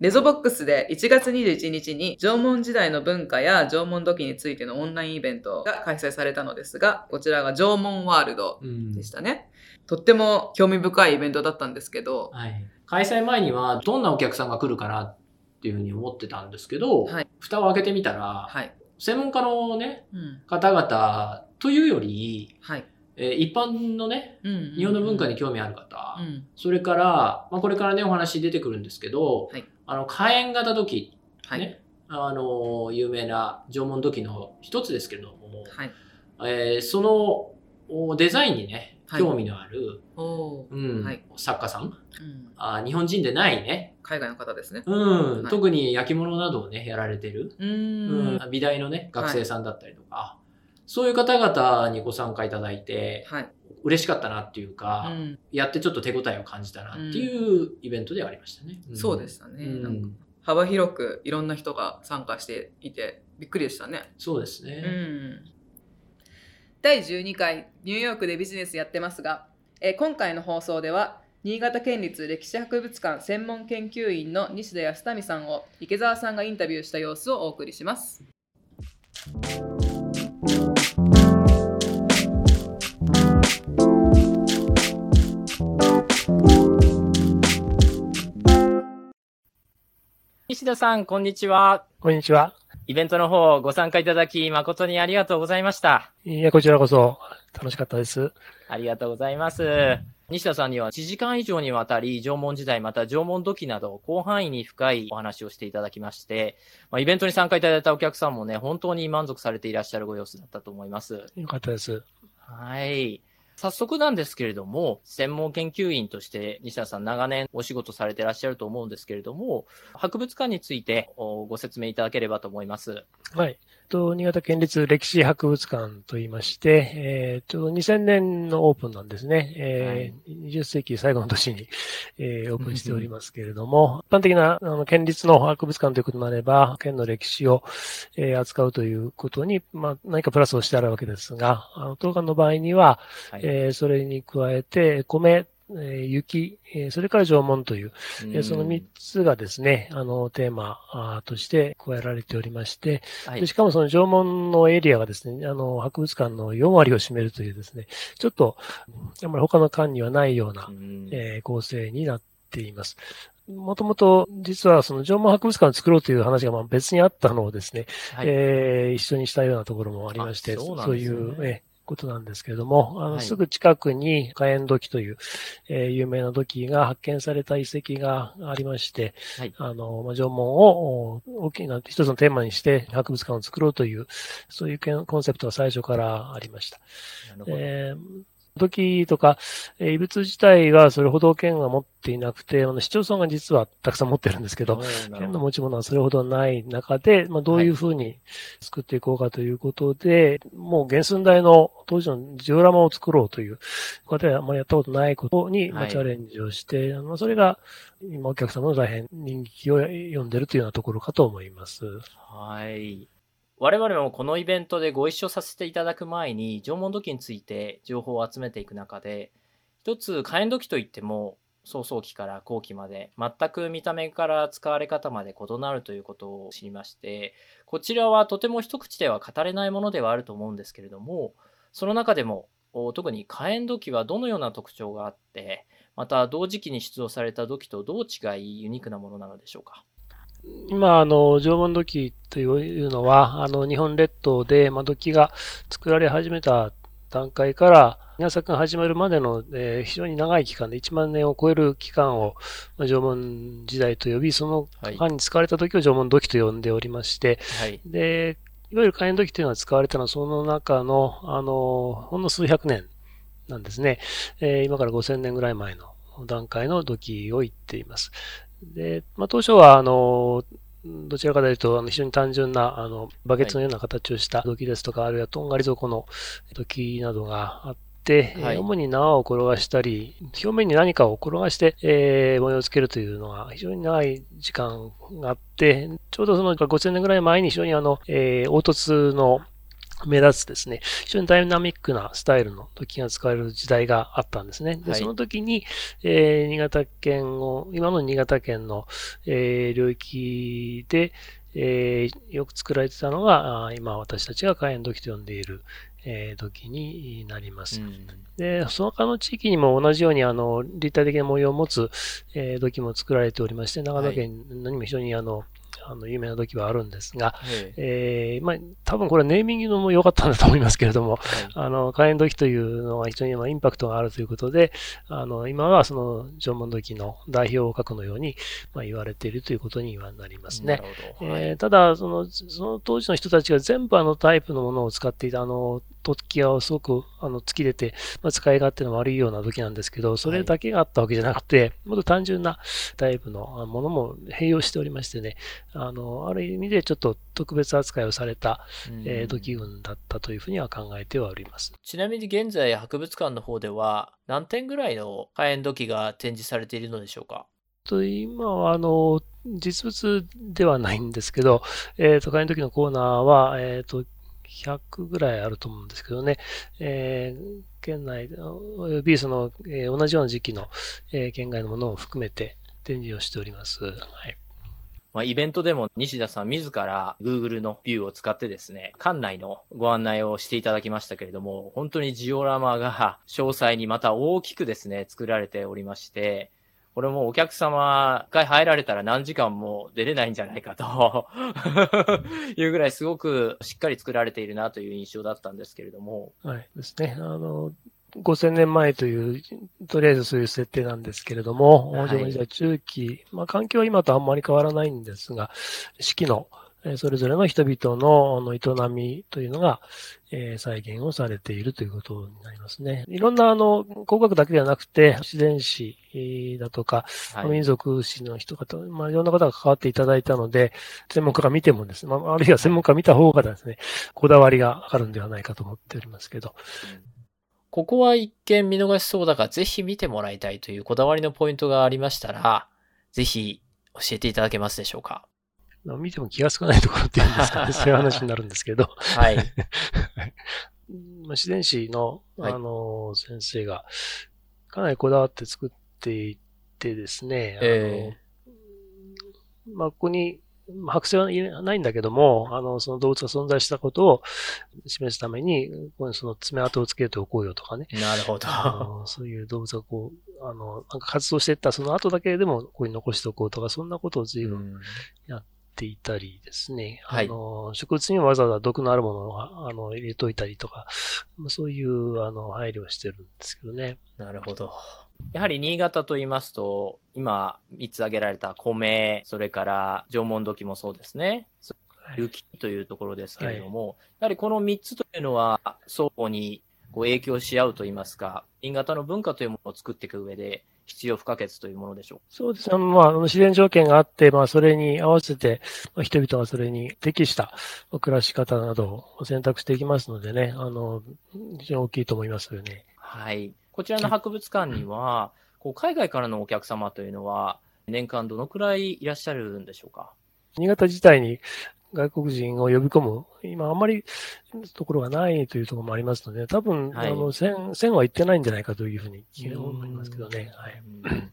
レゾボックスで1月21日に縄文時代の文化や縄文土器についてのオンラインイベントが開催されたのですが、こちらが縄文ワールドうんでしたね。とっても興味深いイベントだったんですけど、はい。開催前にはどんなお客さんが来るかなっていうふうに思ってたんですけど、はい蓋を開けてみたら、はい。専門家のね、うん。方々というより、はい。えー一般のね、うん日本の文化に興味ある方、うん。それから、まあ、これからね、お話出てくるんですけど、はいあの、火炎型土器、はい。ね、あの、有名な縄文土器の一つですけれども、はい。えーそのおデザインにね、はい。興味のある、おー。うんはい。作家さん。うん。あ、日本人でないね、海外の方ですね。うん。はい。特に焼き物などをね、やられてる、うーん。うん。美大のね、学生さんだったりとか、そういう方々にご参加いただいて、はい。嬉しかったなっていううか、ん。やってちょっと手応えを感じたなっていうイベントではありましたね。んそうでしたね。うんなんか幅広くいろんな人が参加していて、びっくりでしたね。うそうですね。ん。第12回ニューヨークでビジネスやってますが、えー今回の放送では新潟県立歴史博物館専門研究員の西田康民さんを池澤さんがインタビューした様子をお送りします。西田さん、こんにちは。こんにちは。イベントの方ご参加いただき誠にありがとうございました。いや、こちらこそ楽しかったです。ありがとうございます。西田さんには1時間以上にわたり縄文時代また縄文土器など広範囲に深いお話をしていただきまして、まあ、イベントに参加いただいたお客さんもね、本当に満足されていらっしゃるご様子だったと思います。よかったです。はい。早速なんですけれども、専門研究員として西田さん長年お仕事されてらっしゃると思うんですけれども、博物館についてご説明いただければと思います。はい。と、新潟県立歴史博物館と言いまして、えー、ちょうど2000年のオープンなんですね。えー20世紀最後の年に、えーオープンしておりますけれども、一般的なあの県立の博物館ということになれば、県の歴史を、えー扱うということに、まあ、何かプラスをしてあるわけですが、あの当館の場合には、はい。えーそれに加えて、米、えー雪、えーそれから縄文という、えーその3つがですね、あの、テーマとして加えられておりまして、はい。でしかもその縄文のエリアがですね、あの、博物館の4割を占めるというですね、ちょっと、あんまり他の館にはないようなう、ん。えー構成になっています。もともと、実はその縄文博物館を作ろうという話がまあ別にあったのをですね、はい。えー一緒にしたようなところもありまして、あそうなんそういう、えーことなんですけれども、あの、はい。すぐ近くに火炎土器という、えー有名な土器が発見された遺跡がありまして、はい。あの、まあ、縄文をお大きな一つのテーマにして博物館を作ろうという、そういうコンセプトが最初からありました。なるほど。えー土器とか、えー遺物自体はそれほど県は持っていなくて、あの市町村が実はたくさん持ってるんですけど、県の持ち物はそれほどない中で、まあ、どういうふうに作っていこうかということで、もう原寸大の当時のジオラマを作ろうという、ここであまりやったことないことに、まチャレンジをして、あのそれが今お客様の大変人気を読んでるというようなところかと思います。はい。我々もこのイベントでご一緒させていただく前に、縄文土器について情報を集めていく中で、一つ火炎土器といっても、早々期から後期まで、全く見た目から使われ方まで異なるということを知りまして、こちらはとても一口では語れないものではあると思うんですけれども、その中でも、特に火炎土器はどのような特徴があって、また同時期に出土された土器とどう違いユニークなものなのでしょうか？今、あの、縄文土器というのは、あの、日本列島で、まあ、土器が作られ始めた段階から、稲作が始まるまでの、えー非常に長い期間で1万年を超える期間を、まあ、縄文時代と呼び、そのはい間に使われた時を縄文土器と呼んでおりまして、はい。で、いわゆる火炎土器というのは使われたのはその中の、あの、ほんの数百年なんですね。えー今から5000年ぐらい前の段階の土器を言っています。で、まあ、当初は、あの、どちらかというと、あの非常に単純な、あの、バケツのような形をした土器ですとか、あるいはとんがり底の土器などがあって、はい。えー主に縄を転がしたり、表面に何かを転がして、えー模様をつけるというのが非常に長い時間があって、ちょうどその5000年ぐらい前に非常にあの、えー凹凸の目立つですね、非常にダイナミックなスタイルの土器が使われる時代があったんですね。で、はいその時に、えー新潟県を、今の新潟県の、えー領域で、えーよく作られてたのが、今私たちが火炎土器と呼んでいる、えー土器になります。うんで、その他の地域にも同じように、あの、立体的な模様を持つ、えー土器も作られておりまして、長野県にも非常にあの、あの、有名な土器はあるんですが、ええ。えーまあ、多分これはネーミングも良かったんだと思いますけれども、はい。あの、火炎土器というのは非常にまあインパクトがあるということで、あの、今はその縄文土器の代表格のように、まあ、言われているということにはなりますね。はい。えーただその、その当時の人たちが全部あのタイプのものを使っていた、あの、突起がすごくあの突き出て、まあ、使い勝手の悪いような土器なんですけど、それだけがあったわけじゃなくて、もっと単純なタイプのあものも併用しておりましてね、あの、ある意味でちょっと特別扱いをされた、えー土器群だったというふうには考えてはおります。ちなみに現在博物館の方では何点ぐらいの火炎土器が展示されているのでしょうか？と今はあの実物ではないんですけど、えー、と火炎時のコーナーは、えー、と100ぐらいあると思うんですけどね、えー県内およびその、えー同じような時期の、えー県外のものを含めて展示をしております。はいまあ、イベントでも西田さん自ら Google のビューを使ってですね、館内のご案内をしていただきましたけれども、本当にジオラマが詳細にまた大きくですね、作られておりまして、これもお客様一回入られたら何時間も出れないんじゃないかと いうぐらいすごくしっかり作られているなという印象だったんですけれども、はい。ですね。あの、5000年前という、とりあえずそういう設定なんですけれども、中期、まあ環境は今とあんまり変わらないんですが、四季の、えーそれぞれの人々の営みというのが、えー再現をされているということになりますね。いろんなあの工学だけではなくて、自然史えーだとか、はい。民族史の人方、まあいろんな方が関わっていただいたので、専門家が見てもですね、まああるいは専門家が見た方がですね、こだわりがあるんではないかと思っておりますけど、ここは一見見逃しそうだが、ぜひ見てもらいたいというこだわりのポイントがありましたら、ぜひ教えていただけますでしょうか？まあ見ても気がつかないところっていうんですかね、そういう話になるんですけど、はい。まあ自然史の、はい。あの、先生が、かなりこだわって作っていてですね、あのえまあ、ここに、まあ剥製はないんだけども、あの、その動物が存在したことを示すために、ここにその爪痕をつけておこうよとかね、なるほど。そういう動物がこう、あの、なんか活動していったその後だけでもここに残しておこうとか、そんなことを随分うんっていたりですね。はいあの、植物にもわざわざ毒のあるものをあの入れといたりとか、まあそういうあの配慮をしてるんですけどね。なるほど。やはり新潟と言いますと、今3つ挙げられた米、それから縄文土器もそうですね。雪というところですけれども、やはりこの3つというのは相互にこう影響し合うといいますか、新潟の文化というものを作っていく上で必要不可欠というものでしょそうですね。まあ、自然条件があって、まあ、それに合わせて、まあ、人々がそれに適したまあ暮らし方などを選択していきますのでね、あの、非常に大きいと思いますよね。う。はい。こちらの博物館には、こう海外からのお客様というのは、年間どのくらいいらっしゃるんでしょうか？新潟自体に外国人を呼び込む、今あんまりところがないというところもありますので、多分、はい。あの、1000、1000は行ってないんじゃないかというふうに思いますけどね。はい。うん。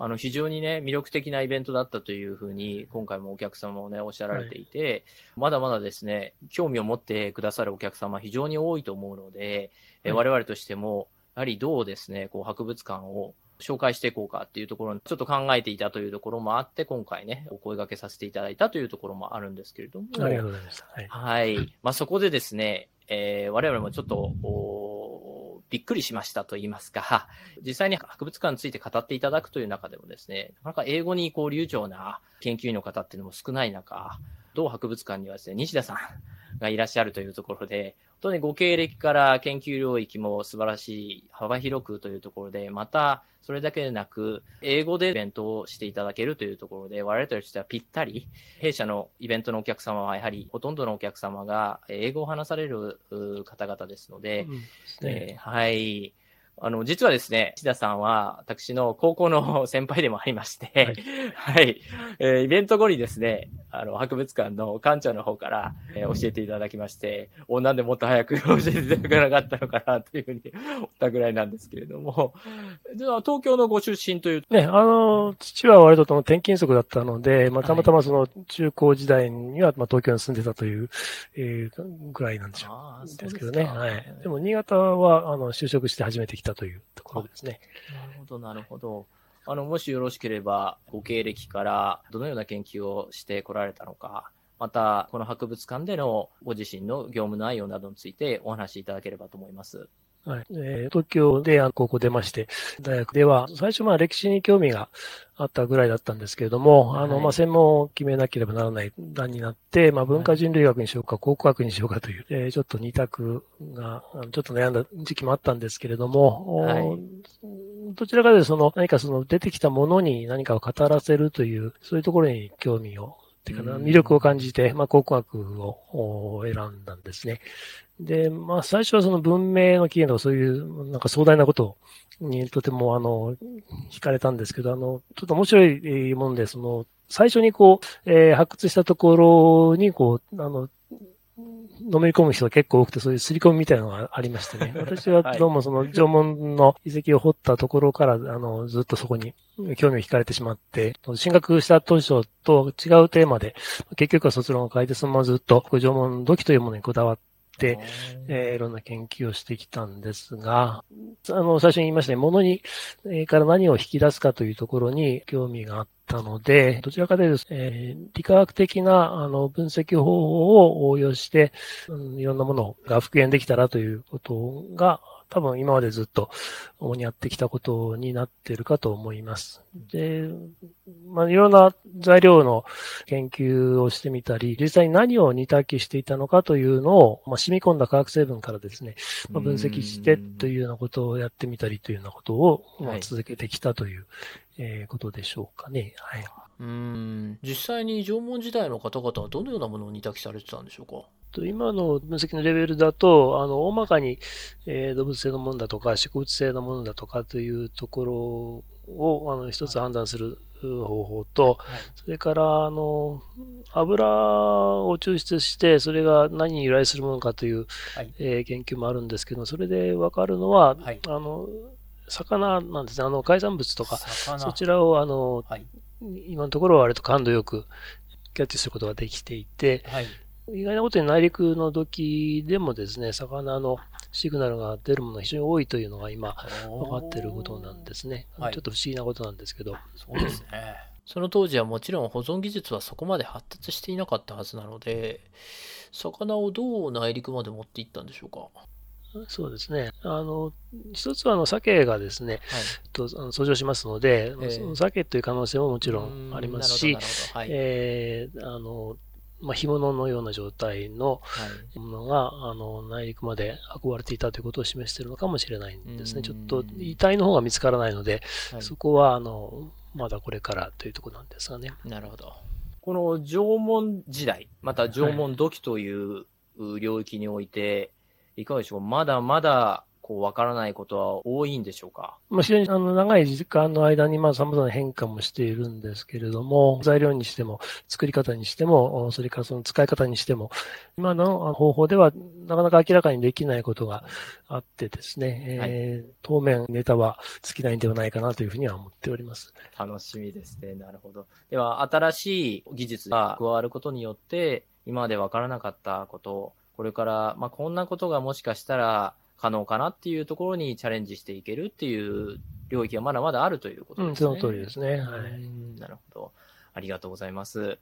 あの非常にね、魅力的なイベントだったというふうに、今回もお客様もね、おっしゃられていて、まだまだですね、興味を持ってくださるお客様、非常に多いと思うので、えはい。我々としても、やはりどうですね、こう博物館を紹介していこうかっていうところにちょっと考えていたというところもあって、今回ね、お声掛けさせていただいたというところもあるんですけれども、ありがとうございました。はい。はい。まあ、そこでですね、えー我々もちょっと、おびっくりしましたと言いますか、実際に博物館について語っていただくという中でもですね、なかなか英語にこう流暢な研究員の方っていうのも少ない中、同博物館にはですね、西田さんがいらっしゃるというところで、本当にご経歴から研究領域も素晴らしい、幅広くというところで、また、それだけでなく、英語でイベントをしていただけるというところで、我々としてはぴったり、弊社のイベントのお客様は、やはりほとんどのお客様が英語を話されるう方々ですので、うんでえーはい。あの、実はですね、石田さんは、私の高校の先輩でもありまして、はいはい。えーイベント後にですね、あの、博物館の館長の方から、えー教えていただきまして、お、なんでもっと早く 教えていただかなかったのかなというふうに 思ったぐらいなんですけれども、じゃあ東京のご出身というね、あの、父は割とその転勤族だったので、まあ、たまたまその中高時代には、まあ、東京に住んでたという、えー、ぐらいなんでしょああ、う。そうですけどね。かはい。でも、新潟は、あの、就職して初めて来たというところですね。なるほど、なるほど。あの、もしよろしければ、ご経歴からどのような研究をしてこられたのか、また、この博物館でのご自身の業務内容などについてお話しいただければと思います。はい。えー東京で高校出まして、大学では、最初まあ歴史に興味があったぐらいだったんですけれども、あの、はい。まあ専門を決めなければならない段になって、まあ文化人類学にしようか、考古学にしようかという、えーちょっと二択が、ちょっと悩んだ時期もあったんですけれども、おはい。どちらかでその何かその出てきたものに何かを語らせるという、そういうところに興味を、っていうかなうん魅力を感じて、まあ考古学をお選んだんですね。で、まあ最初はその文明の起源とかそういうなんか壮大なことにとてもあの、惹かれたんですけど、あの、ちょっと面白いえーもんで、その、最初にこう、えー発掘したところにこう、あの、のめり込む人が結構多くて、そういう刷り込みみたいなのがありましてね。私はどうもその縄文の遺跡を掘ったところから、あの、ずっとそこに興味を惹かれてしまって、進学した当初と違うテーマで、結局は卒論を書いて、そのままずっと縄文土器というものにこだわって、えーいろんな研究をしてきたんですが、あの、最初に言いましたように、ものに、えーから何を引き出すかというところに興味があったので、どちらかというと、えー理化学的な、あの、分析方法を応用して、うんいろんなものが復元できたらということが、多分今までずっと主にやってきたことになっているかと思います。で、まあ、いろんな材料の研究をしてみたり、実際に何を煮炊きしていたのかというのを、まあ、染み込んだ化学成分からですね、まあ、分析してというようなことをやってみたりというようなことを、まあ、はい続けてきたという、えーことでしょうかね。はい。うーん、実際に縄文時代の方々はどのようなものを煮炊きされてたんでしょうか？と今の分析のレベルだと、あの、大まかに、えー動物性のものだとか、植物性のものだとかというところを、あの、一つ判断する方法と、それから、あの、油を抽出して、それが何に由来するものかという、はいえー研究もあるんですけど、それでわかるのは、はいあの、魚なんですね。あの、海産物とか、魚そちらを、あの、はい。今のところは割と感度よくキャッチすることができていて、はい。意外なことに内陸の土器でもですね、魚のシグナルが出るものが非常に多いというのが今分かっていることなんですね。はいちょっと不思議なことなんですけど。そうですね。その当時はもちろん保存技術はそこまで発達していなかったはずなので、魚をどう内陸まで持っていったんでしょうか？そうですね。あの、一つはあの、鮭がですね、とあの遡上しますので、ええその鮭という可能性ももちろうんありますしはい。えーあの、まあ、干物のような状態のはいものが、あの、内陸まで運ばれていたということを示しているのかもしれないんですね。うんちょっと遺体の方が見つからないので、はいそこは、あの、まだこれからというところなんですがね。なるほど。この縄文時代、また縄文土器というう領域において、いかがでしょうか？まだまだ、こう、わからないことは多いんでしょうか？まあ、非常にあの長い時間の間に、まあ、様々な変化もしているんですけれども、材料にしても、作り方にしても、それからその使い方にしても、今の方法ではなかなか明らかにできないことがあってですね、えー当面ネタは尽きないんではないかなというふうには思っております。楽しみですね。なるほど。では、新しい技術が加わることによって、今までわからなかったこと、これから、まあ、こんなことがもしかしたら可能かなっていうところにチャレンジしていけるっていう領域がまだまだあるということうん、ですね。その通りですね。はうい。んなるほど。ありがとうございます。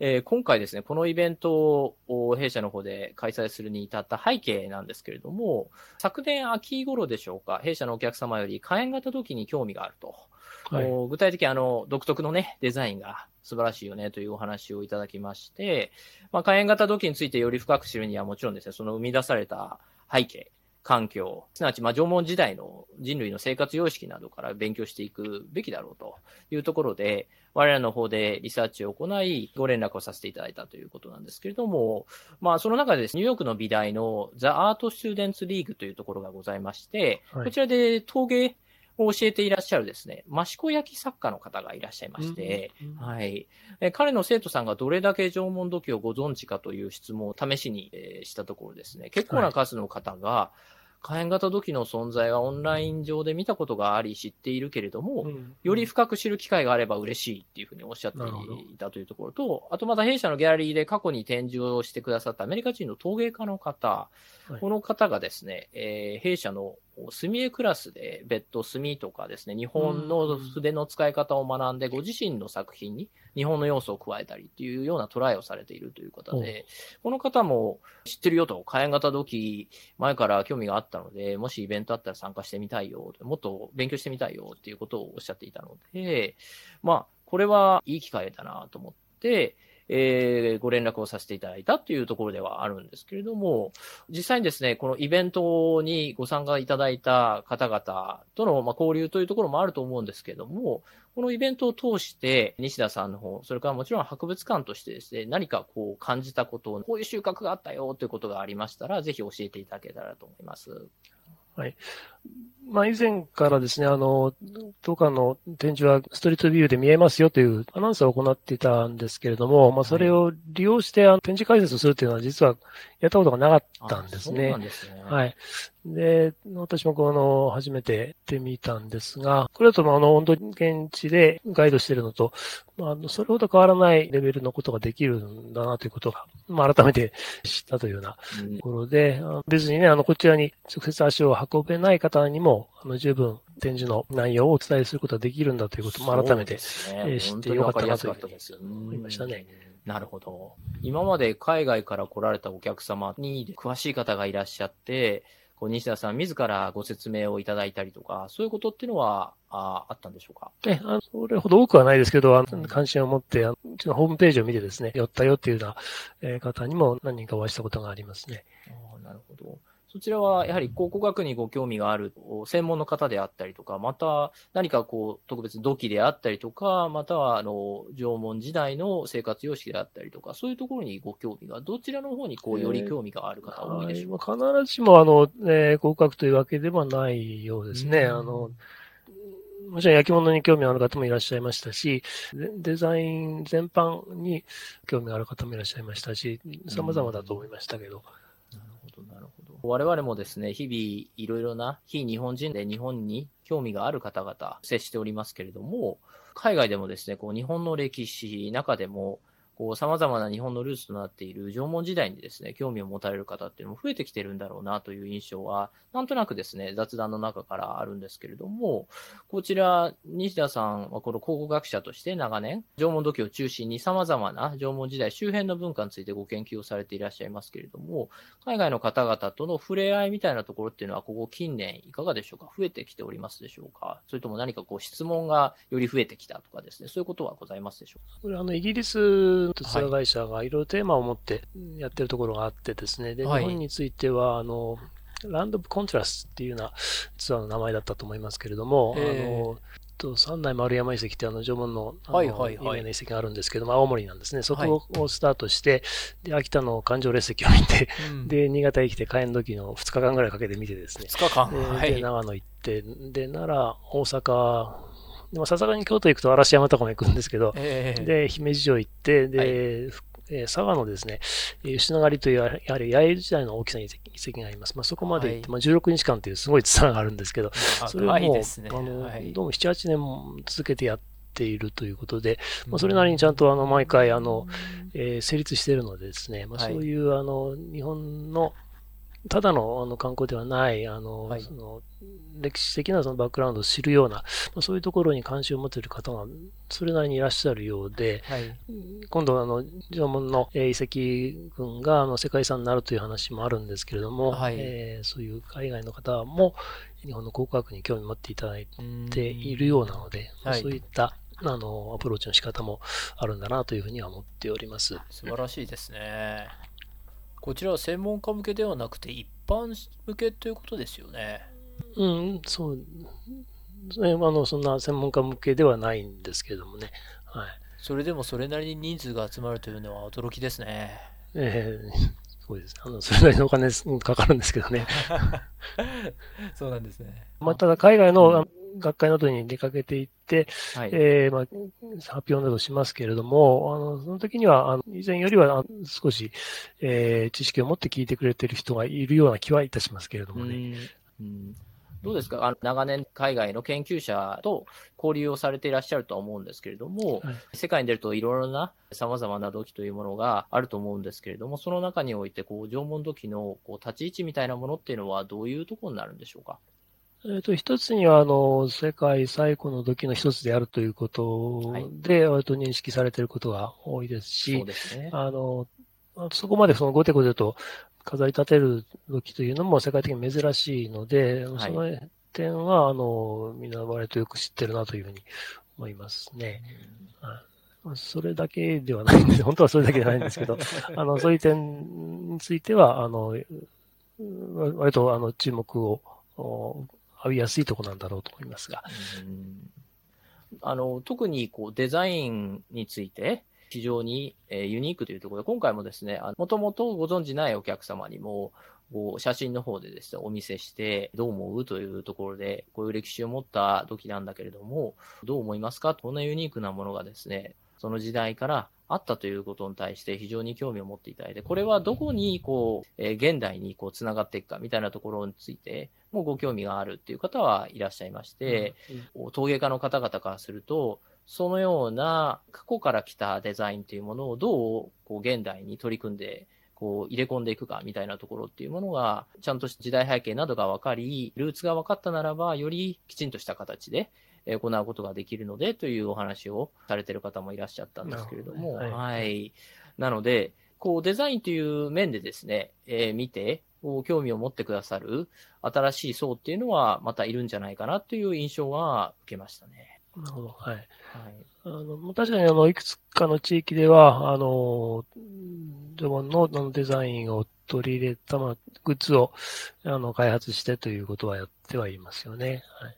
えー今回ですね、このイベントを弊社の方で開催するに至った背景なんですけれども、昨年秋頃でしょうか、弊社のお客様より火炎型土器に興味があると。はい。具体的にあの、独特のね、デザインが素晴らしいよねというお話をいただきまして、まあ、火炎型土器についてより深く知るにはもちろんですね、その生み出された背景、環境、すなわち、まあ、縄文時代の人類の生活様式などから勉強していくべきだろうというところで、我らの方でリサーチを行い、ご連絡をさせていただいたということなんですけれども、まあ、その中でですね、ニューヨークの美大のザ・アート・スチューデンツ・リーグというところがございまして、はい。こちらで陶芸を教えていらっしゃるですね、益子焼き作家の方がいらっしゃいまして、はい。え彼の生徒さんがどれだけ縄文土器をご存知かという質問を試しに、えーしたところですね、結構な数の方が、火炎型土器の存在はオンライン上で見たことがあり知っているけれども、より深く知る機会があれば嬉しいっていうふうにおっしゃっていたというところと、あとまた弊社のギャラリーで過去に展示をしてくださったアメリカ人の陶芸家の方、はい。この方がですね、えー弊社の墨絵クラスで別途墨とかですね、日本の筆の使い方を学んで、ご自身の作品に日本の要素を加えたりっていうようなトライをされているという方で、この方も知ってるよと、火炎型土器前から興味があったので、もしイベントあったら参加してみたいよ、もっと勉強してみたいよっていうことをおっしゃっていたので、まあ、これはいい機会だなと思って、えーご連絡をさせていただいたというところではあるんですけれども、実際にですね、このイベントにご参加いただいた方々とのまあ交流というところもあると思うんですけれども、このイベントを通して、西田さんの方、それからもちろん博物館としてですね、何かこう感じたことを、こういう収穫があったよということがありましたら、ぜひ教えていただけたらと思います。はいまあ、以前からですね、あの、当館の展示はストリートビューで見えますよというアナウンスを行っていたんですけれども、まあ、それを利用してあの展示解説をするというのは実はやったことがなかったんですねあそうなん。ですね。。はいい。で、私もこの、初めて行ってみたんですが、これだと、まああの、本当に現地でガイドしているのと、まあそれほど変わらないレベルのことができるんだなということが、まあ、改めて知ったというようなうんところで、あの別にね、あの、こちらに直接足を運べない方にも、あの、十分展示の内容をお伝えすることができるんだということも改めて、ねえー知ってよかったなと思いましたね。なるほど。今まで海外から来られたお客様に詳しい方がいらっしゃって、こう西田さん自らご説明をいただいたりとか、そういうことっていうのはああったんでしょうか？え、あの、それほど多くはないですけど、あうんの関心を持って、あのうちのホームページを見てですね、寄ったよっていうようなえー方にも何人かお会いしたことがありますね。ああなるほど。そちらはやはり考古学にご興味がある専門の方であったりとか、また何かこう特別土器であったりとか、またはあの縄文時代の生活様式であったりとか、そういうところにご興味が、どちらの方にこうより興味がある方多いでしょうか、はいまあ必ずしも、あの、えー、合格というわけではないようですね。うんあの、もちろん焼き物に興味ある方もいらっしゃいましたし、デデザイン全般に興味がある方もいらっしゃいましたし、様々だと思いましたけど。なるほど、なるほど。我々もですね、日々いろいろな非日本人で日本に興味がある方々接しておりますけれども、海外でもですね、こう日本の歴史中でも、こう様々な日本のルーツとなっている縄文時代にですね、興味を持たれる方っていうのも増えてきてるんだろうなという印象は、なんとなくですね、雑談の中からあるんですけれども、こちら、西田さんはこの考古学者として長年、縄文土器を中心に様々な縄文時代周辺の文化についてご研究をされていらっしゃいますけれども、海外の方々との触れ合いみたいなところっていうのは、ここ近年いかがでしょうか？増えてきておりますでしょうか？それとも何かこう質問がより増えてきたとかですね、そういうことはございますでしょうか？これあの、イギリスのツアー会社がいろいろテーマを持ってやってるところがあってですね、で、はい。日本については、あの、ランド・オブ・コントラスっていうようなツアーの名前だったと思いますけれども、ええ。あの、と三内丸山遺跡ってあの縄文のあのはいはいな遺跡があるんですけども、青森なんですね。そこをスタートして、で、秋田の環状列石を見て、で、新潟へ来て火炎土器の2日間ぐらいかけて見てですね、2日間。で長野行って、で、奈良、大阪、でもさすがに京都行くと嵐山とかも行くんですけど、ええで、姫路城行って、で、はい。えー佐賀のですね、えー吉野ヶ里という、やはり弥生時代の大きさの遺跡があります。まあ、そこまで行って、まあ、16日間というすごいツアーがあるんですけど、それをもう、長いですね。あの、はい。どうも7、8年も続けてやっているということで、まあ、それなりにちゃんとあの、毎回、あの、えー成立しているのでですね、まあ、はい。そういう、あの、日本の、ただのあの観光ではない、あの、はいその歴史的なそのバックグラウンドを知るような、まあ、そういうところに関心を持っている方がそれなりにいらっしゃるようで、はい。今度あの、縄文のえー遺跡群があの世界遺産になるという話もあるんですけれども、はいえーそういう海外の方も日本の考古学に興味を持っていただいているようなので、まあはいそういったあのアプローチの仕方もあるんだなというふうには思っております。素晴らしいですね。こちらは専門家向けではなくて一般向けということですよね。うん、そう。あのそんな専門家向けではないんですけれどもね。はい。それでもそれなりに人数が集まるというのは驚きですね。えーすごいです。あの、それなりのお金かかるんですけどね。そうなんですね。まあ、ただ海外の学会などに出かけていって、はい。えーまあ、発表などしますけれども、あの、その時には、あの以前よりはあ少し、えー知識を持って聞いてくれている人がいるような気はいたしますけれどもね。うん。うん。どうですか？あの長年海外の研究者と交流をされていらっしゃるとは思うんですけれども、はい。世界に出るといろいろな様々な土器というものがあると思うんですけれども、その中においてこう縄文土器のこう立ち位置みたいなものっていうのはどういうところになるんでしょうか？えっ、と、一つには、あの、世界最古の土器の一つであるということはいで、割と認識されていることが多いですし、そうですね。あの、あそこまでそのゴテゴテと飾り立てる土器というのも世界的に珍しいので、はいその点は、あの、みんな割とよく知ってるなというふうに思いますね。まあそれだけではないんです。本当はそれだけじゃないんですけど、あの、そういう点については、あの、うん割と、あの、注目をお浴びやすいところなんだろうと思いますが。うんあの特にこうデザインについて非常に、えーユニークというところで、今回もですね、もともとご存じないお客様にも、こう写真の方でですね、お見せして、どう思うというところで、こういう歴史を持った土器なんだけれども、どう思いますか？こんなユニークなものがですね、その時代からあったということに対して非常に興味を持っていただいて、これはどこにこう、えー現代にこう繋がっていくかみたいなところについてもご興味があるっていう方はいらっしゃいまして、こう陶芸家の方々からすると、そのような過去から来たデザインというものをどうこう現代に取り組んで、こう入れ込んでいくかみたいなところっていうものが、ちゃんと時代背景などが分かり、ルーツが分かったならば、よりきちんとした形でえー行うことができるのでというお話をされている方もいらっしゃったんですけれども、なるほどねは。はいなので、こうデザインという面でですね、えー見て、興味を持ってくださる新しい層っていうのはまたいるんじゃないかなという印象は受けましたね。なるほど。はい。はい。あの、確かにあの、いくつかの地域では、あの、縄文のあのデザインを取り入れた、まあ、グッズを、あの、開発してということはやってはいますよね。はい。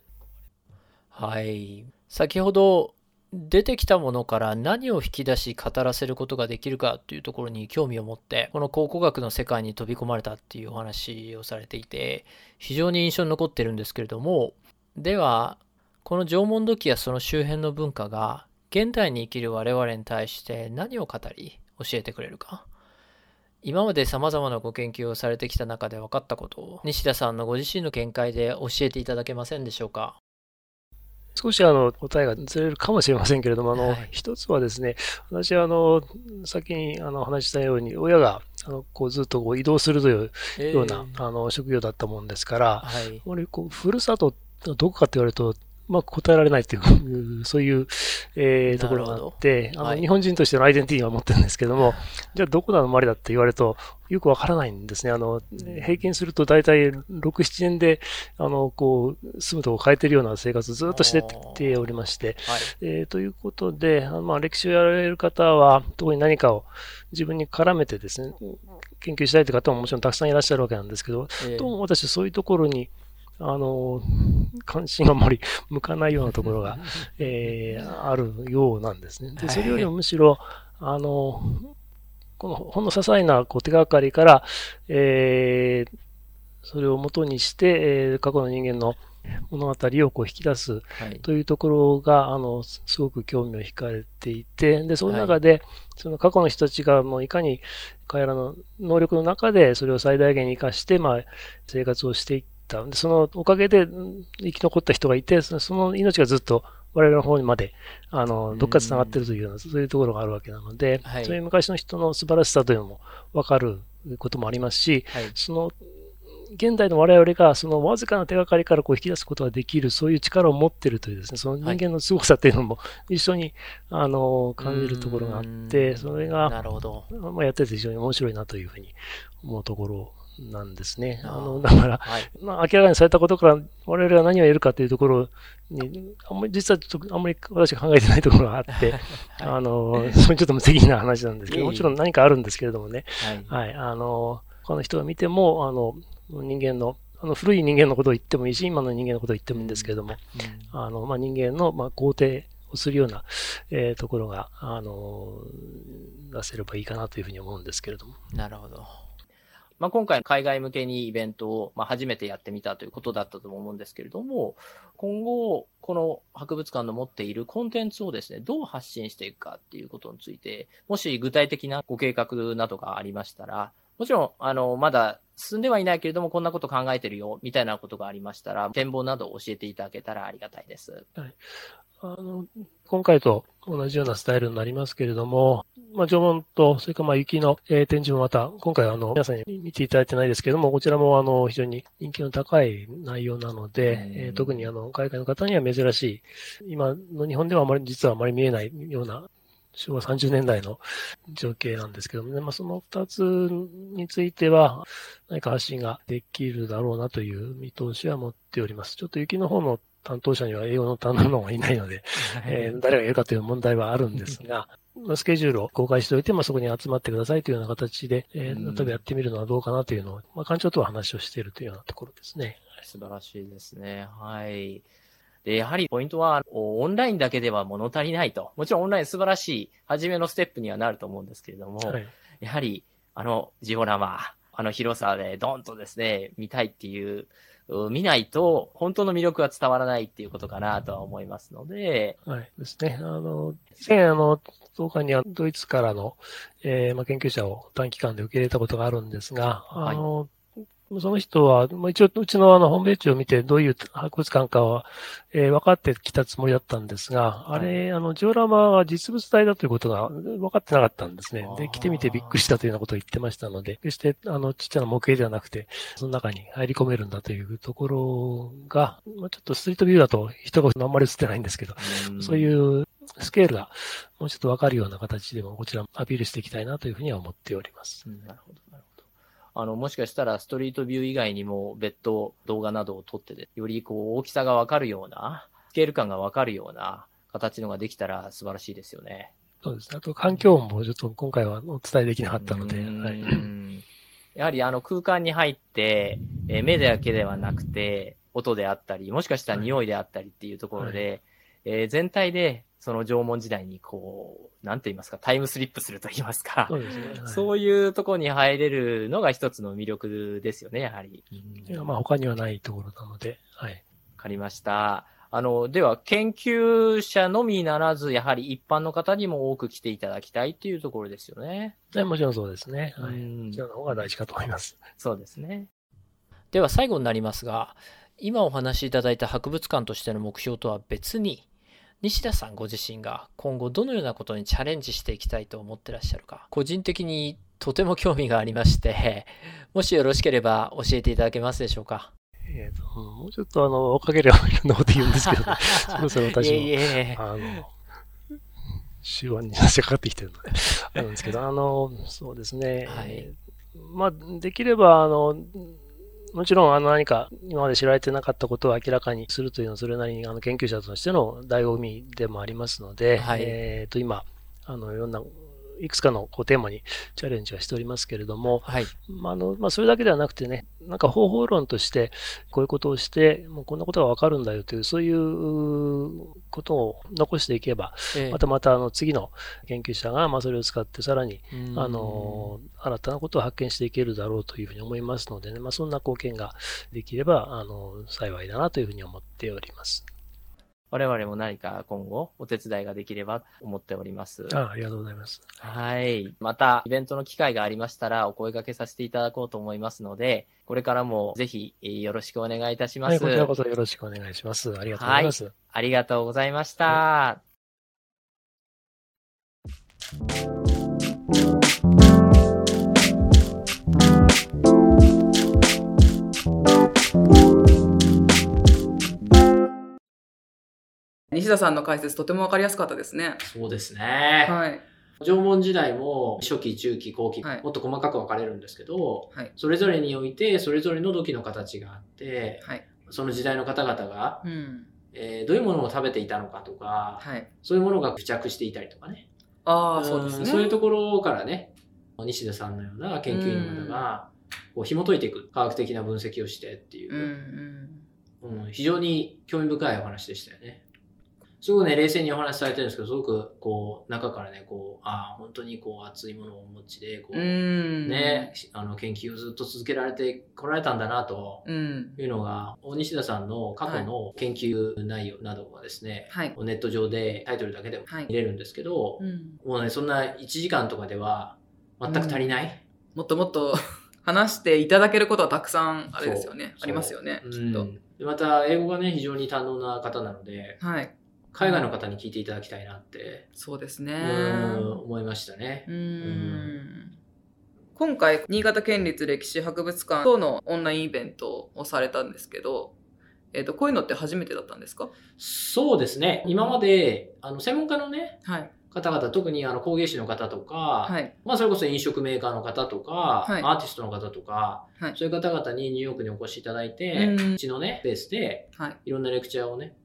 はい。先ほど出てきたものから何を引き出し語らせることができるかというところに興味を持って、この考古学の世界に飛び込まれたっていうお話をされていて、非常に印象に残ってるんですけれども、では、この縄文土器やその周辺の文化が現代に生きる我々に対して何を語り教えてくれるか。今まで様々なご研究をされてきた中で分かったことを西田さんのご自身の見解で教えていただけませんでしょうか。少しあの、答えがずれるかもしれませんけれども、あの、はい一つはですね、私はあの、先にあの、話したように、親が、あの、こう、ずっとこう移動するというような、あの、職業だったもんですから、はい。あまりこう、ふるさと、どこかって言われると、まあ、答えられないっていう、そういう、えーところがあって、あの、はい。日本人としてのアイデンティティは持ってるんですけども、じゃあどこの生まれだって言われると、よくわからないんですね。あの、平均すると大体6、7年で、あの、こう、住むとこ変えてるような生活をずっとしてっておりまして、はい。えーということで、あのまあ、歴史をやられる方は、特に何かを自分に絡めてですね、研究したいという方ももちろんたくさんいらっしゃるわけなんですけど、えーどうも私そういうところに、あの、関心があまり向かないようなところが、えーあるようなんですね。で、それよりもむしろ、あの、このほんの些細なこう手がかりから、えーそれを元にして、えー過去の人間の物語をこう引き出すはい。というところが、あの、すすごく興味を惹かれていて、で、その中で、その過去の人たちがもういかに彼らの能力の中でそれを最大限に活かして、まあ、生活をしていそのおかげでうん生き残った人がいて、そその命がずっと我々の方にまで、あの、どっか繋がってるというような、そういうところがあるわけなので、はい。そういう昔の人の素晴らしさというのもわかることもありますし、はい。その、現代の我々がそのわずかな手がかりからこう引き出すことができる、そういう力を持っているというですね、その人間の凄さというのも一緒に、あの、感じるところがあって、うん。それが、なるほど。まあ、やってて非常に面白いなというふうに思うところなんですね。あの、だから、はい。まあ、明らかにされたことから我々は何を得るかというところに、あんまり実はちょっとあんまり私が考えてないところがあって、あの、それちょっと無責任な話なんですけど、もちろん何かあるんですけれどもね、はい。はい、あの、他の人が見ても、あの、人間の、あの古い人間のことを言ってもいいし、今の人間のことを言ってもいいんですけれども、うんあの、まあ、人間の、まあ、肯定をするような、えーところが、あの、出せればいいかなというふうに思うんですけれども。なるほど。まあ、今回海外向けにイベントを、まあ、初めてやってみたということだったと思うんですけれども、今後、この博物館の持っているコンテンツをですね、どう発信していくかっていうことについて、もし具体的なご計画などがありましたら、もちろん、あの、まだ進んではいないけれども、こんなこと考えてるよ、みたいなことがありましたら、展望などを教えていただけたらありがたいです。はい。あの、今回と同じようなスタイルになりますけれども、まあ、縄文と、それからまあ雪の、えー展示もまた、今回あの、皆さんに見ていただいてないですけれども、こちらもあの、非常に人気の高い内容なので、うんえー特にあの、海外の方には珍しい、今の日本ではあまり、実はあまり見えないような、昭和30年代の情景なんですけどもね、まあ、その二つについては、何か発信ができるだろうなという見通しは持っております。ちょっと雪の方の担当者には英語の担当の方がいないので、えー誰がやるかという問題はあるんですが、まあスケジュールを公開しておいて、まあ、そこに集まってくださいというような形で、えーうん例えばやってみるのはどうかなというのを、まあ、館長とは話をしているというようなところですね。素晴らしいですね。はい。で、やはりポイントは、おオンラインだけでは物足りないと。もちろんオンライン素晴らしい、初めのステップにはなると思うんですけれども、はい。やはり、あの、ジオラマ、あの広さでドンとですね、見たいっていう、う見ないと、本当の魅力は伝わらないっていうことかなとは思いますので、はい。ですね。あの、以前、あの、当館にはドイツからの、えーまあ、研究者を短期間で受け入れたことがあるんですが、あの、その人は、まあ、一応、うちのあの、ホームページを見て、どういう博物館かは、えー分かってきたつもりだったんですが、あれ、あの、ジオラマは実物大だということが分かってなかったんですねで、来てみてびっくりしたというようなことを言ってましたので、決して、あの、ちっちゃな模型ではなくて、その中に入り込めるんだというところが、まあ、ちょっとストリートビューだと人があんまり映ってないんですけど、そうういうスケールがもうちょっとわかるような形でもこちらアピールしていきたいなというふうには思っております。ん。なるほど、なるほど。あの、もしかしたらストリートビュー以外にも別途動画などを撮ってで、よりこう大きさがわかるような、スケール感がわかるような形のができたら素晴らしいですよね。そうですね。あと環境音もちょっと今回はお伝えできなかったので、うんはい。やはりあの空間に入って、えー目だけではなくて、音であったり、もしかしたら匂いであったりっていうところで、えー全体でその縄文時代にこう、なんて言いますか、タイムスリップすると言いますかそ、うね。はいそういうところに入れるのが一つの魅力ですよね、やはり。いやまあ他にはないところなので、はい。わかりました。あの、では、研究者のみならず、やはり一般の方にも多く来ていただきたいっていうところですよね。でもちろんそうですね。はい。うんこちらの方が大事かと思います。そうですね。では最後になりますが、今お話しいただいた博物館としての目標とは別に、西田さんご自身が今後どのようなことにチャレンジしていきたいと思ってらっしゃるか、個人的にとても興味がありまして、もしよろしければ教えていただけますでしょうか。えっ、と、うんもうちょっとあの、おかげればいろんなこと言うんですけど、そろそろ私も。いえいえ。あの、手腕に差し掛かってきてるので、あるんですけど、あの、そうですね。はいえーまあ、できれば、あの、もちろん、あの、何か、今まで知られてなかったことを明らかにするというのは、それなりに、あの、研究者としての醍醐味でもありますので、はい。えっ、と、今、あの、いろんな、いくつかのこうテーマにチャレンジはしておりますけれども、はい。まあ、あの、まあ、それだけではなくてね、なんか方法論として、こういうことをして、もうこんなことがわかるんだよという、そういうことを残していけば、ええまたまたあの次の研究者が、まあ、それを使ってさらに、うんあの、新たなことを発見していけるだろうというふうに思いますのでね、まあ、そんな貢献ができれば、あの、幸いだなというふうに思っております。我々も何か今後お手伝いができればと思っております。あありがとうございます。はい。また、イベントの機会がありましたら、お声掛けさせていただこうと思いますので、これからもぜひ、えーよろしくお願いいたします。はい、こちらこそよろしくお願いします。ありがとうございます。ありがとうございました。西田さんの解説とてもわかりやすかったですね。そうですね。はい。縄文時代も初期、中期、後期、はいもっと細かく分かれるんですけど、はい。それぞれにおいて、それぞれの土器の形があって、はい。その時代の方々が、うん。えーどういうものを食べていたのかとか、はい。そういうものが付着していたりとかね。ああ、そうですね。んそういうところからね、西田さんのような研究員の方が、こう紐解いていく、科学的な分析をしてっていう、うんうん。うん非常に興味深いお話でしたよね。すごくね、冷静にお話しされてるんですけど、すごく、こう、中からね、こう、ああ、本当にこう、熱いものをお持ちで、こう、うん。ね、あの、研究をずっと続けられてこられたんだな、とうん。いうのが、大西田さんの過去の研究内容などはですね、はい。ネット上でタイトルだけでもはい見れるんですけど、うん。もうね、そんな1時間とかでは全く足りない。もっともっと 話していただけることはたくさんあれですよね。ありますよね。うきっと。また、英語がね、非常に堪能な方なので、はい。海外の方に聞いていただきたいなって、そうですね。うん思いましたねう。ん今回、新潟県立歴史博物館とのオンラインイベントをされたんですけど、えっ、と、こういうのって初めてだったんですか？そうですね。今まで、あの、専門家のね、はい。方々、特にあの工芸士の方とか、はい。まあそれこそ飲食メーカーの方とか、はいアーティストの方とか、はいそういう方々にニューヨークにお越しいただいて、ううんちのね、ベースではい。いろんなレクチャーをね、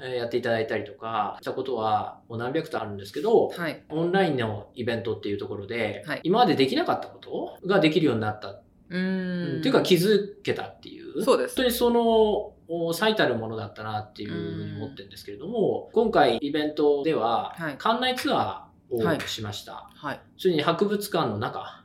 やっていただいたりとかしたことはもう何百とあるんですけど、あ。はい。オンラインのイベントっていうところで、はい今までできなかったことができるようになった。うーん。っていうか気づけたっていう。そうです本当にそのお最たるものだったなっていうふうに思ってるんですけれども、今回イベントでははい館内ツアーはいをしました。はい。それに博物館の中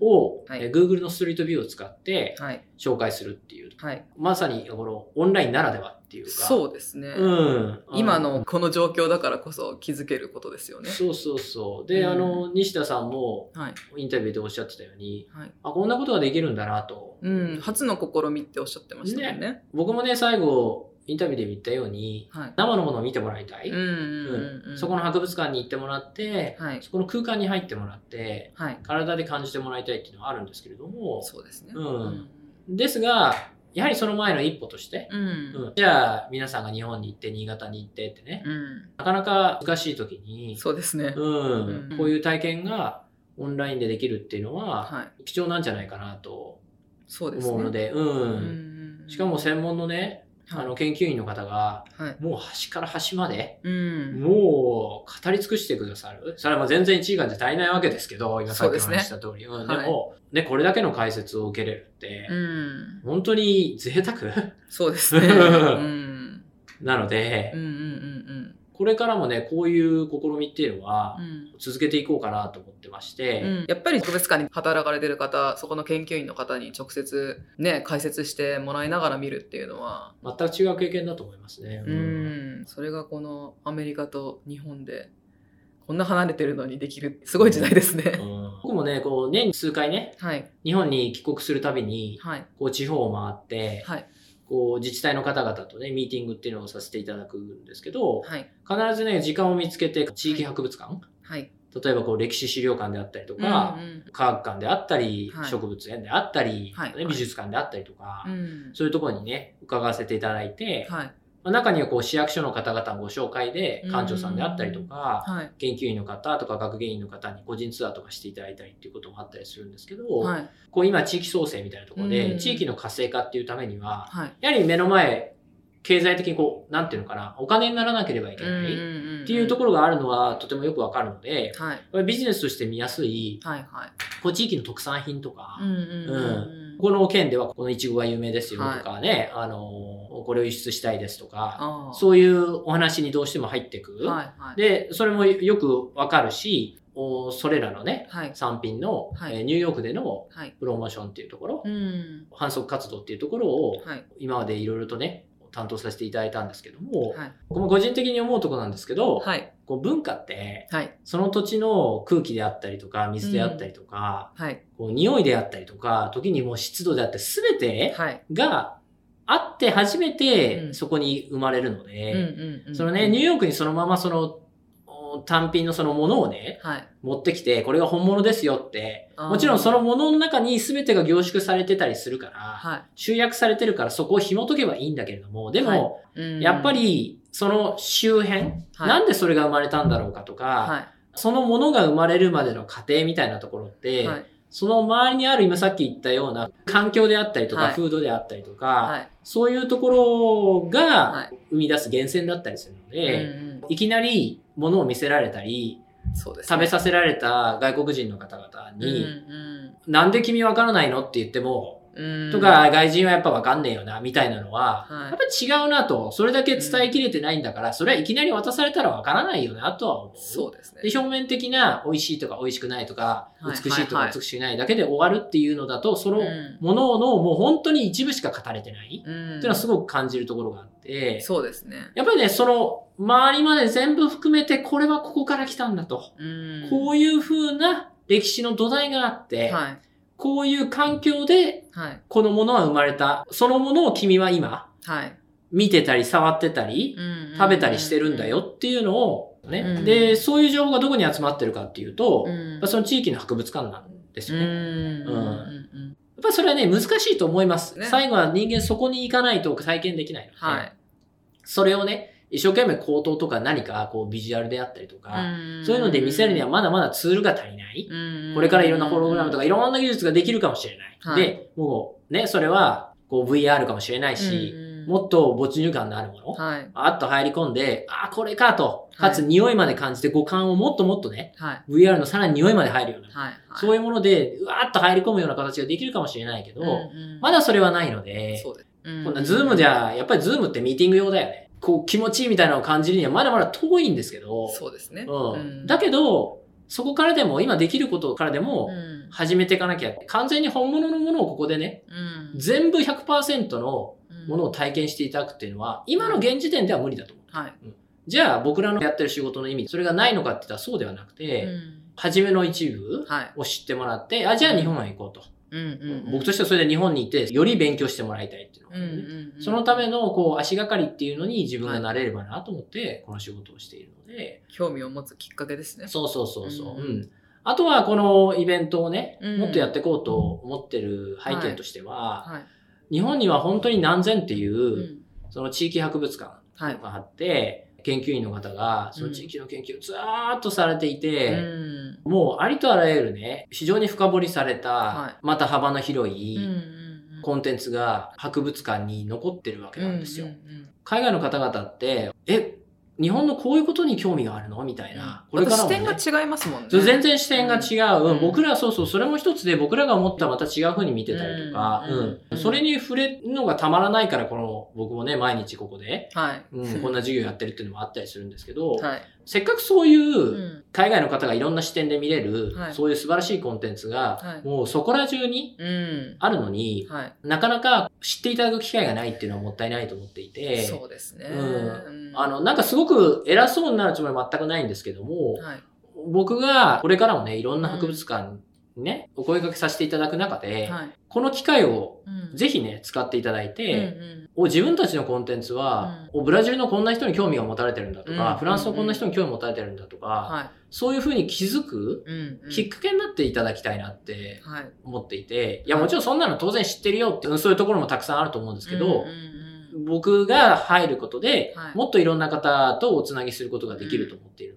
を、Google のストリートビューを使って。紹介するっていう。はい。まさにこのオンラインならではっていうか。そうですね。うん。今のこの状況だからこそ気づけることですよね。そうそうそう。で、うんあの、西田さんもはい。インタビューでおっしゃってたように、はい。あ、こんなことができるんだなと。うん。初の試みっておっしゃってましたもんね。僕もね、最後、インタビューで言ったように、はい。生のものを見てもらいたい。そこの博物館に行ってもらって、はい。そこの空間に入ってもらって、はい。体で感じてもらいたいっていうのはあるんですけれども、そうですね。うんですが、やはりその前の一歩として、うん。うんじゃあ皆さんが日本に行って、新潟に行ってってね、うん。なかなか難しい時に、そうですね。うんうんこういう体験がオンラインでできるっていうのは、はい。貴重なんじゃないかなとそうですね。思うので、うんうんしかも専門のね、あの研究員の方が、はい。もう端から端まで、うん。もう語り尽くしてくださる。それはまあ全然1時間じゃ足りないわけですけど、今さっき話しした通り。でも、ね、これだけの解説を受けれるって、うん。本当に贅沢？そうですね。うん。なので、これからもね、こういう試みっていうのは続けていこうかなと思ってまして、うん、やっぱり博物館に働かれてる方そこの研究員の方に直接ね解説してもらいながら見るっていうのは全く違う経験だと思いますね。うん。それがこのアメリカと日本でこんな離れてるのにできるすごい時代ですね。うん。僕もね、こう年に数回ね、はい。日本に帰国するたびに、はい。こう地方を回って、はいこう自治体の方々とね、ミーティングっていうのをさせていただくんですけど、はい。必ずね、時間を見つけて、地域博物館、はい。例えばこう歴史資料館であったりとか、うん科学館であったり、はい。植物園であったり、はい。ね美術館であったりとか、うんうん。そういうところにね、伺わせていただいて、はいまあ中にはこう市役所の方々のご紹介で、館長さんであったりとか、はい。研究員の方とか学芸員の方に個人ツアーとかしていただいたりっていうこともあったりするんですけど、はい。こう今地域創生みたいなところで、うん地域の活性化っていうためには、はい。やはり目の前、経済的にこう、なんていうのかな、お金にならなければいけないっていうところがあるのはとてもよくわかるので、はい。これビジネスとして見やすい、はいはい。こう地域の特産品とか、うんうん。うんこの県ではこのイチゴが有名ですよとかね、あの、これを輸出したいですとか、そういうお話にどうしても入ってく。はいはい。で、それもよくわかるし、おそれらのね、はい。産品の、はい。えーニューヨークでのはい。プロモーションっていうところ、うん。反則活動っていうところをはい。今までいろいろとね、担当させていただいたんですけども、はい。僕も個人的に思うところなんですけど、はいこう文化って、はい。その土地の空気であったりとか、水であったりとか、はい。こう匂いであったりとか、時にもう湿度であって全てはい。があって初めうてん。そこに生まれるのうんで、うんうん。そのね、ニューヨークにそのままそのお単品のそのものをね、はい。持ってきて、これが本物ですよって、もちろんそのものの中に全てが凝縮されてたりするから、はい集約されてるからそこを紐解けばいいんだけれども、でも、うんやっぱりその周辺、はい。なんでそれが生まれたんだろうかとか、はそのものが生まれるまでの過程みたいなところって、いはい。その周りにある今さっき言ったような環境であったりとか、はい。風土であったりとか、はい。そういうところはがい。生み出す源泉だったりするので、うんうん。いきなり物を見せられたり、そうですね。食べさせられた外国人の方々に、うんなんで君わからないのって言っても、うんとか、外人はやっぱわかんねえよな、みたいなのは、はいやっぱり違うなと。それだけ伝えきれてないんだから、それはいきなり渡されたらわからないよな、とは思う。そうですね。で、表面的な美味しいとか美味しくないとか、はい美しいとはいか美しくないだけで終わるっていうのだと、そのうんもののもう本当に一部しか語れてない、ってうんいうのはすごく感じるところがあって、そうですね。やっぱりね、その周りまで全部含めて、これはここから来たんだと。うんこういう風な歴史の土台があって、はい。こういう環境ではい。このものは生まれた。そのものを君は今、はい。見てたり触ってたり、食べたりしてるんだよっていうのをね、うんで、そういう情報がどこに集まってるかっていうと、その地域の博物館なんですうん。よね。うん。やっぱりそれはね、難しいと思います。ね最後は人間そこに行かないと体験できないので、はい。それをね、一生懸命口頭とか何かこうビジュアルであったりとか、そういうので見せるにはまだまだツールが足りない。うんこれからいろんなホログラムとかいろんな技術ができるかもしれない。はいで、もうね、それはこう VR かもしれないし、もっと没入感のあるもの、はい。あっと入り込んで、あ、これかと、はいかつ匂いまで感じて五感をもっともっとね、はい。VR のさらに匂いまで入るような、はい。そういうもので、うわーっと入り込むような形ができるかもしれないけど、うんまだそれはないので、そうです。こんな Zoom じゃ、やっぱり Zoom ってミーティング用だよね。こう気持ちいいみたいなのを感じるにはまだまだ遠いんですけど、そうですね。うん。だけど、そこからでも、今できることからでも、うん始めていかなきゃ。完全に本物のものをここでね、うん全部100%のものをうん体験していただくっていうのは、今の現時点では無理だと思う。はい。じゃあ、僕らのやってる仕事の意味、それがないのかって言ったらそうではなくて、うん初めの一部はい。を知ってもらって、あ、じゃあ日本へ行こうと。うんうん僕としてはそれで日本に行って、より勉強してもらいたいっていうのがね、うんうんそのための、こう、足がかりっていうのに自分がなれればなと思って、この仕事をしているので、興味を持つきっかけですね。そうそうそうそう。ううんん。あとは、このイベントをね、うんもっとやっていこうと思ってる背景としては、はい。日本には本当に何千っていう、うんその地域博物館はい。があって、研究員の方が、その地域の研究をずーっとされていて、うん。もうありとあらゆるね、非常に深掘りされた、はい。また幅の広うんいコンテンツが博物館に残ってるわけなんですよ。海外の方々って、え、日本のこういうことに興味があるの？みたいな。これからも、ね。視点が違いますもんね。全然視点が違う、うん。うん僕らはそうそう、それも一つで僕らが思ったらまた違う風に見てたりとか、うん。うん。うん。それに触れるのがたまらないから、この僕もね、毎日ここで、はい。うん、こんな授業やってるっていうのもあったりするんですけど、はい。せっかくそういううん海外の方がいろんな視点で見れる、はいそういう素晴らしいコンテンツが、はいもうそこら中にうん。あるのに、はい。なかなか知っていただく機会がないっていうのはもったいないと思っていて、そうですね。あの、なんかすごく偉そうになるつもりは全くないんですけども、はい。僕がこれからもね、いろんな博物館にね、お声掛けさせていただく中で、はい。この機会をうん。ぜひね、使っていただいて、うんうん。お自分たちのコンテンツは、おブラジルのこんな人に興味が持たれてるんだとか、うんフランスのこんな人に興味持たれてるんだとか、はそういうふうに気づくきっかけになっていただきたいなってはい。思っていて、いやもちろんそんなの当然知ってるよって、そういうところもたくさんあると思うんですけど、うんうんうん。僕が入ることで、はい。もっといろんな方とおつなぎすることができると思っている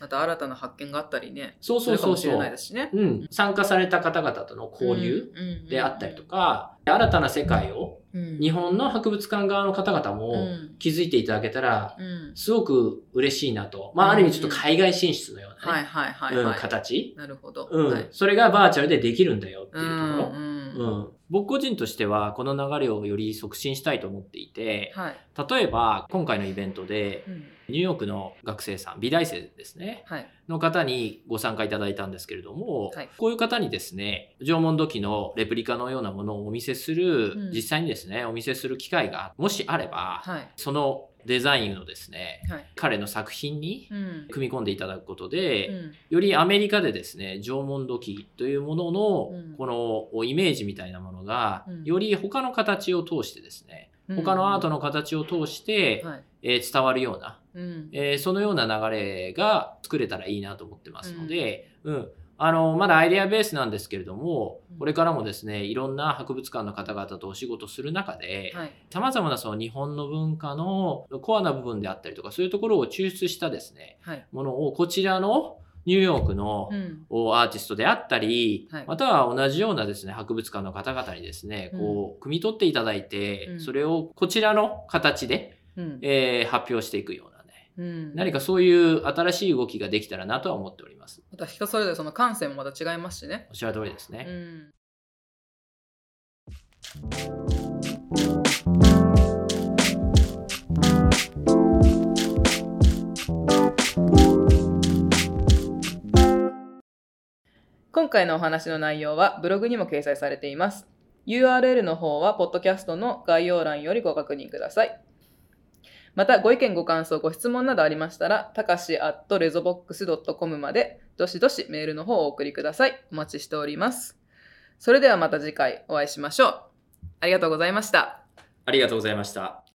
また新たな発見があったりね。そうそうそうそうするかもしれない。ですしね。うん、参加された方々との交流であったりとか、新たな世界をうん、日本の博物館側の方々もうん気づいていただけたら、うん。すごく嬉しいなと。まあ、ある意味ちょっと海外進出のようなね、はいはいはいうんはい。形、なるほど。うんはい。それがバーチャルでできるんだよっていうところ。うんうん僕個人としてはこの流れをより促進したいと思っていて、はい。例えば今回のイベントでうんニューヨークの学生さん、美大生ですね、はい。の方にご参加いただいたんですけれども、はいこういう方にですね、縄文土器のレプリカのようなものをお見せする、うん実際にですね、お見せする機会がもしあれば、はい。そのデザインをですね、はい。彼の作品にうん。組み込んでいただくことで、うんよりアメリカでですね、縄文土器というもののうん、このイメージみたいなものがうん、より他の形を通してですね、他のアートの形を通して、はい。えー伝わるような、うん。えーそのような流れが作れたらいいなと思ってますので、うん。あの、まだアイデアベースなんですけれどもうん、これからもですね、いろんな博物館の方々とお仕事する中で、はい。様々なその日本の文化のコアな部分であったりとか、そういうところを抽出したですね、はい。ものをこちらのニューヨークのうん。アーティストであったり、はいまたは同じようなですね、博物館の方々にですね、こう、汲み取っていただいて、うんそれをこちらの形で、うん。えー発表していくようなね、うん。何かそういう新しい動きができたらなとは思っております。また人それぞれその感性もまた違いますしね。おっしゃる通りですね。うん。今回のお話の内容はブログにも掲載されています。URL の方はポッドキャストの概要欄よりご確認ください。また、ご意見、ご感想、ご質問などありましたら、たかし at resobox.com まで、どしどしメールの方をお送りください。お待ちしております。それではまた次回お会いしましょう。ありがとうございました。ありがとうございました。